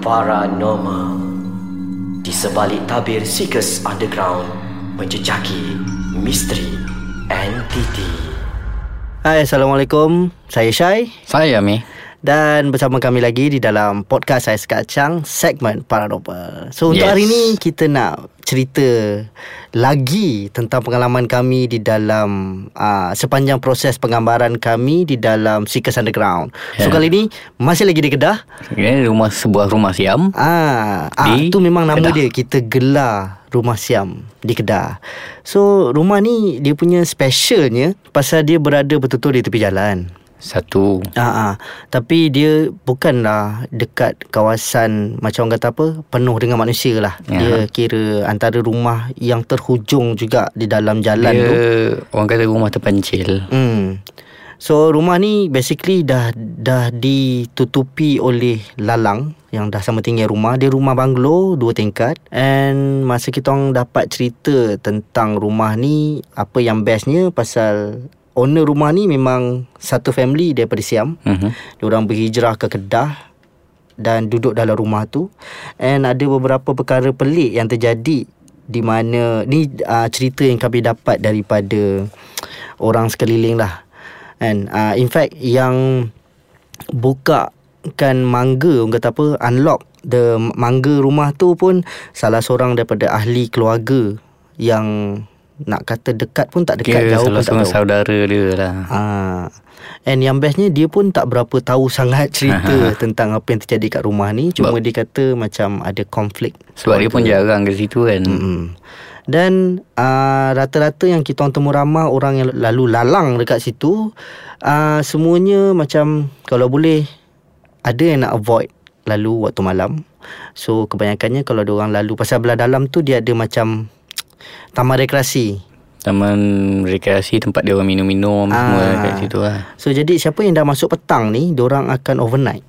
Paranormal. Di sebalik tabir Seekers Underground Menjejaki misteri entiti Hai Assalamualaikum. Saya Syai. Saya Mi Dan bersama kami lagi di dalam podcast saya Sekacang Segmen Paranormal. So untuk Yes. hari ni kita nak cerita lagi tentang pengalaman kami di dalam uh, sepanjang proses penggambaran kami di dalam Seekers Underground So Ya. kali ni masih lagi di Kedah Ini rumah sebuah rumah siam Ah, ah Di tu memang nama Kedah. dia kita gelar Rumah Siam di Kedah. So rumah ni dia punya specialnya pasal dia berada betul-betul di tepi jalan. Satu Ah, ah. Tapi dia bukanlah dekat kawasan macam orang kata apa penuh dengan manusia lah. Ya. Dia kira antara rumah yang terhujung juga di dalam jalan Dia tu. Orang kata rumah terpencil Hmm. So rumah ni basically dah dah ditutupi oleh lalang yang dah sama tinggi rumah. Dia rumah banglo dua tingkat and masa kita orang dapat cerita tentang rumah ni apa yang bestnya pasal owner rumah ni memang satu family daripada Siam. Mhm. Dia orang berhijrah ke Kedah dan duduk dalam rumah tu and ada beberapa perkara pelik yang terjadi di mana ni uh, cerita yang kami dapat daripada orang sekeliling lah and uh, in fact yang buka kan mangga orang kata apa unlock the mangga rumah tu pun salah seorang daripada ahli keluarga yang nak kata dekat pun tak dekat Kira jauh pun tak jauh. saudara dia lah Ah. And yang bestnya dia pun tak berapa tahu sangat cerita tentang apa yang terjadi kat rumah ni. Cuma Sebab- dia kata macam ada konflik. Sebab dia pun jarang ke situ kan Mm-mm. Dan uh, rata-rata yang kita orang temu ramah orang yang lalu lalang dekat situ uh, semuanya macam kalau boleh ada yang nak avoid lalu waktu malam. So kebanyakannya kalau dia orang lalu pasal belah dalam tu dia ada macam taman rekreasi. Taman rekreasi tempat dia orang minum-minum semua Ah. kat situ lah So jadi siapa yang dah masuk petang ni, orang akan overnight.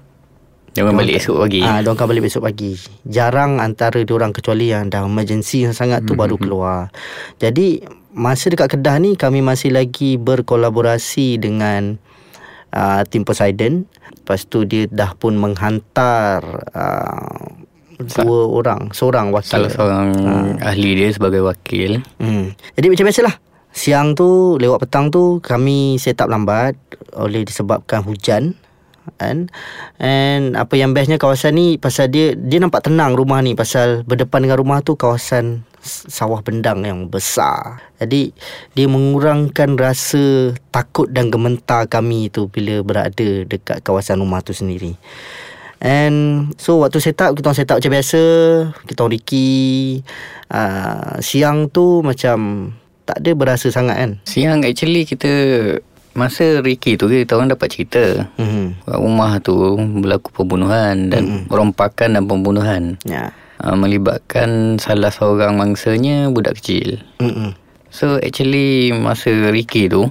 Dia orang balik esok pagi Ah, dia akan balik besok pagi. Jarang antara dia orang kecuali yang dah emergency sangat tu baru keluar. Jadi masa dekat Kedah ni kami masih lagi berkolaborasi dengan uh, tim Poseidon. Lepas tu dia dah pun menghantar uh, dua orang, seorang wakil. Salah seorang ahli dia sebagai wakil Hmm. Jadi macam biasalah. Siang tu lewat petang tu kami set up lambat oleh disebabkan hujan kan and apa yang bestnya kawasan ni pasal dia dia nampak tenang rumah ni pasal berdepan dengan rumah tu kawasan sawah bendang yang besar jadi dia mengurangkan rasa takut dan gementar kami tu bila berada dekat kawasan rumah tu sendiri And so waktu set up Kita orang set up macam biasa Kita orang Ricky uh, Siang tu macam Tak ada berasa sangat kan Siang actually kita Masa Ricky tu kita orang dapat cerita mm-hmm. Kat rumah tu berlaku pembunuhan dan rompakan dan pembunuhan Ya uh, melibatkan salah seorang mangsanya budak kecil. mm-hmm. So actually masa Ricky tu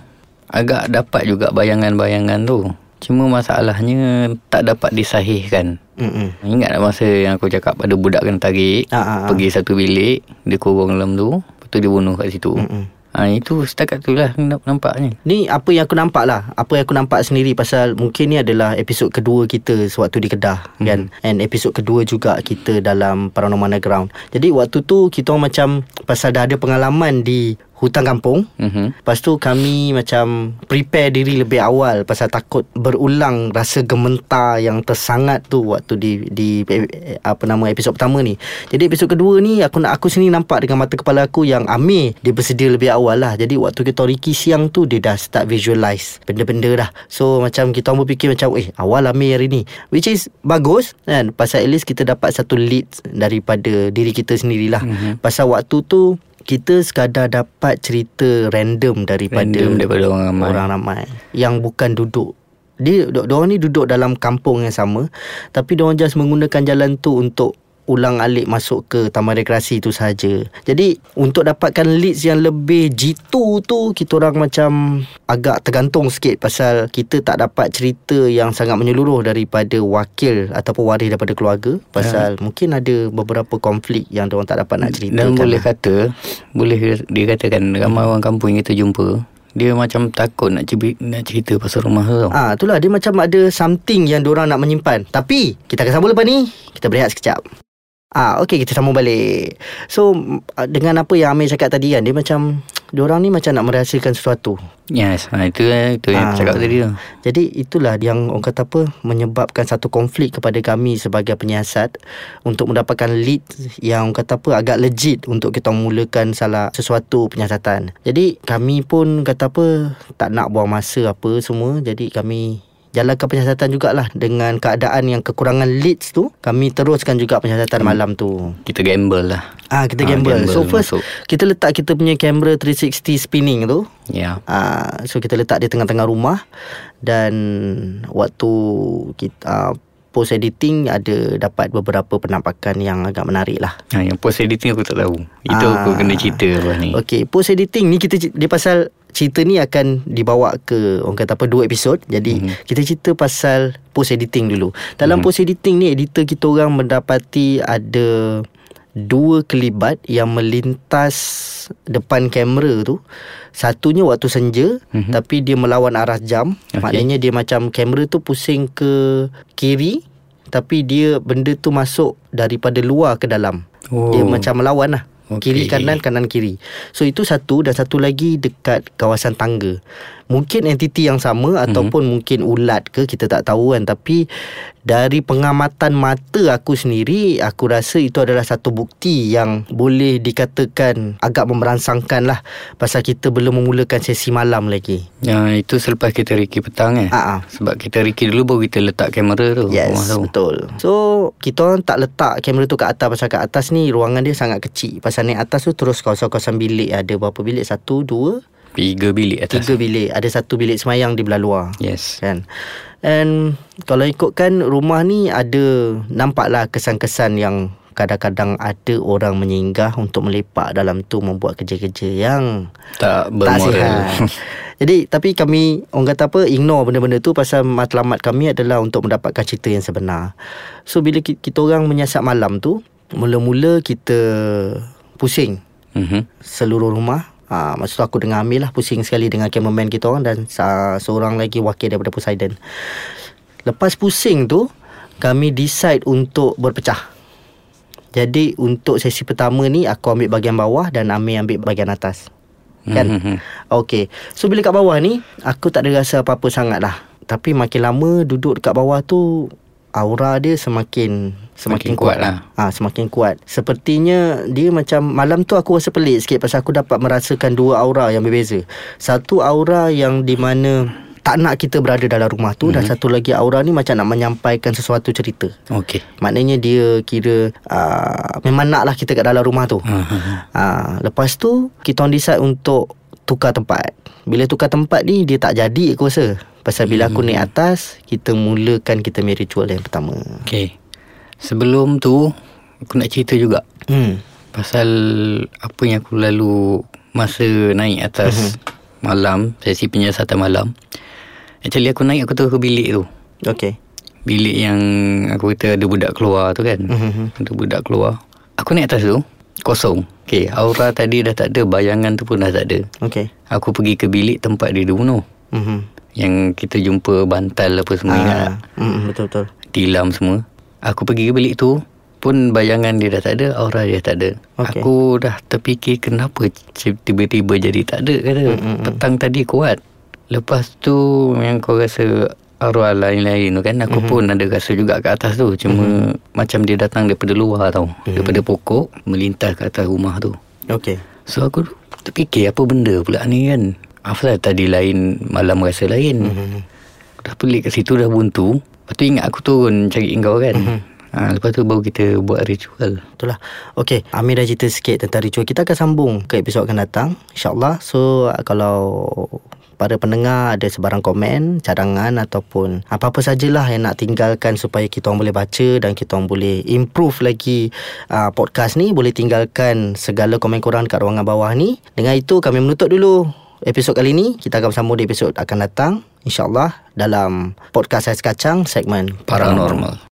agak dapat juga bayangan-bayangan tu. Cuma masalahnya tak dapat disahihkan. Mm-hmm. Ingat tak masa yang aku cakap ada budak kena tarik Ah, ah, ah. pergi satu bilik dia kurung dalam tu lepas tu dia bunuh kat situ. Mm-mm. Ha, itu setakat tu lah namp- nampaknya. Ni apa yang aku nampak lah Apa yang aku nampak sendiri Pasal mungkin ni adalah Episod kedua kita Sewaktu di Kedah Hmm. kan And episod kedua juga Kita dalam Paranormal Underground Jadi waktu tu Kita orang macam Pasal dah ada pengalaman Di hutan kampung Mhm. Lepas tu kami macam prepare diri lebih awal pasal takut berulang rasa gementar yang tersangat tu waktu di di eh, apa nama episod pertama ni. Jadi episod kedua ni aku nak aku sendiri nampak dengan mata kepala aku yang Amir dia bersedia lebih awal lah. Jadi waktu kita Ricky siang tu dia dah start visualize benda-benda dah. So macam kita orang berfikir macam eh awal Amir hari ni. Which is bagus kan pasal at least kita dapat satu lead daripada diri kita sendirilah. Mm-hmm. Pasal waktu tu kita sekadar dapat cerita random daripada Random daripada orang ramai. orang ramai yang bukan duduk dia diorang ni duduk dalam kampung yang sama tapi diorang just menggunakan jalan tu untuk ulang alik masuk ke taman rekreasi tu saja. Jadi untuk dapatkan leads yang lebih jitu tu kita orang macam agak tergantung sikit pasal kita tak dapat cerita yang sangat menyeluruh daripada wakil ataupun waris daripada keluarga pasal ya. mungkin ada beberapa konflik yang diorang tak dapat nak ceritakan. Dan boleh kata Boleh dikatakan Ramai orang kampung kita jumpa Dia macam takut nak cerita, nak cerita pasal rumah tu. Ah, itulah dia macam ada something yang orang nak menyimpan. Tapi kita akan sambung lepas ni. Kita berehat sekejap. Ah, okey kita sambung balik. So ah, dengan apa yang Amir cakap tadi kan, dia macam orang ni macam nak merahsiakan sesuatu. Yes, ha, itu itu yang Ah. cakap tadi tu. Jadi itulah yang orang kata apa menyebabkan satu konflik kepada kami sebagai penyiasat untuk mendapatkan lead yang orang kata apa agak legit untuk kita mulakan salah sesuatu penyiasatan. Jadi kami pun kata apa tak nak buang masa apa semua. Jadi kami jalankan penyiasatan jugalah dengan keadaan yang kekurangan leads tu kami teruskan juga penyiasatan malam tu. Kita gamble lah. Ah kita Ah, gamble. gamble So first masuk. kita letak kita punya kamera 360 spinning tu Ya. Uh, so kita letak di tengah-tengah rumah dan waktu kita uh, post editing ada dapat beberapa penampakan yang agak menarik lah. Ha, yang post editing aku tak tahu. Itu Ah. aku kena cerita apa ni. Okey, post editing ni kita dia pasal cerita ni akan dibawa ke orang kata apa dua episod. Jadi mm-hmm. kita cerita pasal post editing dulu. Dalam mm-hmm. post editing ni editor kita orang mendapati ada dua kelibat yang melintas depan kamera tu. Satunya waktu senja mm-hmm. tapi dia melawan arah jam. Okay. Maknanya dia macam kamera tu pusing ke kiri tapi dia benda tu masuk daripada luar ke dalam. Oh. Dia macam melawan lah. Okey. Kiri kanan kanan kiri. So itu satu dan satu lagi dekat kawasan tangga. Mungkin entiti yang sama mm-hmm. ataupun mungkin ulat ke kita tak tahu kan tapi dari pengamatan mata aku sendiri aku rasa itu adalah satu bukti yang boleh dikatakan agak memberansangkan lah pasal kita belum memulakan sesi malam lagi. Ya, itu selepas kita Ricky petang eh. Ah, ah. Sebab kita Ricky dulu baru kita letak kamera tu. Yes, tu. betul. So, kita orang tak letak kamera tu kat atas pasal kat atas ni ruangan dia sangat kecil. Pasal naik atas tu terus kawasan-kawasan bilik ada berapa bilik? Satu, dua, Tiga bilik atas. tiga bilik. Ada satu bilik semayang di belah luar. Yes. Kan? And kalau ikutkan rumah ni ada nampaklah kesan-kesan yang kadang-kadang ada orang menyinggah untuk melepak dalam tu membuat kerja-kerja yang Tak tak bermoral. sihat. Jadi tapi kami orang kata apa ignore benda-benda tu pasal matlamat kami adalah untuk mendapatkan cerita yang sebenar. So bila ki- kita orang menyiasat malam tu, mula-mula kita pusing Mhm. seluruh rumah. Ah, masa tu aku dengan Amir lah pusing sekali dengan cameraman kita orang dan uh, seorang lagi wakil daripada Poseidon. Lepas pusing tu, kami decide untuk berpecah. Jadi untuk sesi pertama ni aku ambil bahagian bawah dan Amir ambil bahagian atas. Kan? Mhm. Okey. So bila kat bawah ni aku tak ada rasa apa-apa sangat lah. Tapi makin lama duduk dekat bawah tu aura dia semakin Semakin kuat lah. Ah ha, semakin kuat. Sepertinya dia macam malam tu aku rasa pelik sikit pasal aku dapat merasakan dua aura yang berbeza. Satu aura yang di mana tak nak kita berada dalam rumah tu mm-hmm. dan satu lagi aura ni macam nak menyampaikan sesuatu cerita. Okey. Maknanya dia kira uh, memang naklah kita kat dalam rumah tu. Ha. Ha, lepas tu kita orang decide untuk tukar tempat. Bila tukar tempat ni dia tak jadi aku rasa. Pasal bila aku naik atas, kita mulakan kita punya ritual yang pertama. Okey. Sebelum tu aku nak cerita juga Hmm. pasal apa yang aku lalu masa naik atas Mhm. malam, sesi penyiasatan malam. Actually aku naik aku terus ke bilik tu. Okay. Bilik yang aku kata ada budak keluar tu kan. Mhm. Ada budak keluar. Aku naik atas tu kosong. Okey, aura tadi dah tak ada, bayangan tu pun dah tak ada. Okay. Aku pergi ke bilik tempat dia dulu penuh. Mhm. Yang kita jumpa bantal apa semua ingat? Ah, mm, betul betul. tilam semua. Aku pergi ke bilik tu pun bayangan dia dah tak ada, aura dia tak ada. Okey. Aku dah terfikir kenapa tiba-tiba jadi tak ada kata. Mm, mm, mm. Petang tadi kuat. Lepas tu yang kau rasa arwah lain-lain tu kan aku Mhm. pun ada rasa juga kat atas tu cuma macam dia datang daripada luar tau Mhm. daripada pokok melintas ke atas rumah tu Okay. so aku terfikir apa benda pula ni kan Afzal tadi lain malam rasa lain Mhm. Dah pelik kat situ dah buntu Lepas tu ingat aku turun cari engkau kan Mhm. ha, Lepas tu baru kita buat ritual Betul lah Okay Amir dah cerita sikit tentang ritual Kita akan sambung ke episod akan datang InsyaAllah So kalau para pendengar ada sebarang komen, cadangan ataupun apa-apa sajalah yang nak tinggalkan supaya kita orang boleh baca dan kita orang boleh improve lagi uh, podcast ni, boleh tinggalkan segala komen korang dekat ruangan bawah ni. Dengan itu kami menutup dulu episod kali ni. Kita akan sambung di episod akan datang. InsyaAllah dalam podcast Ais Kacang segmen Paranormal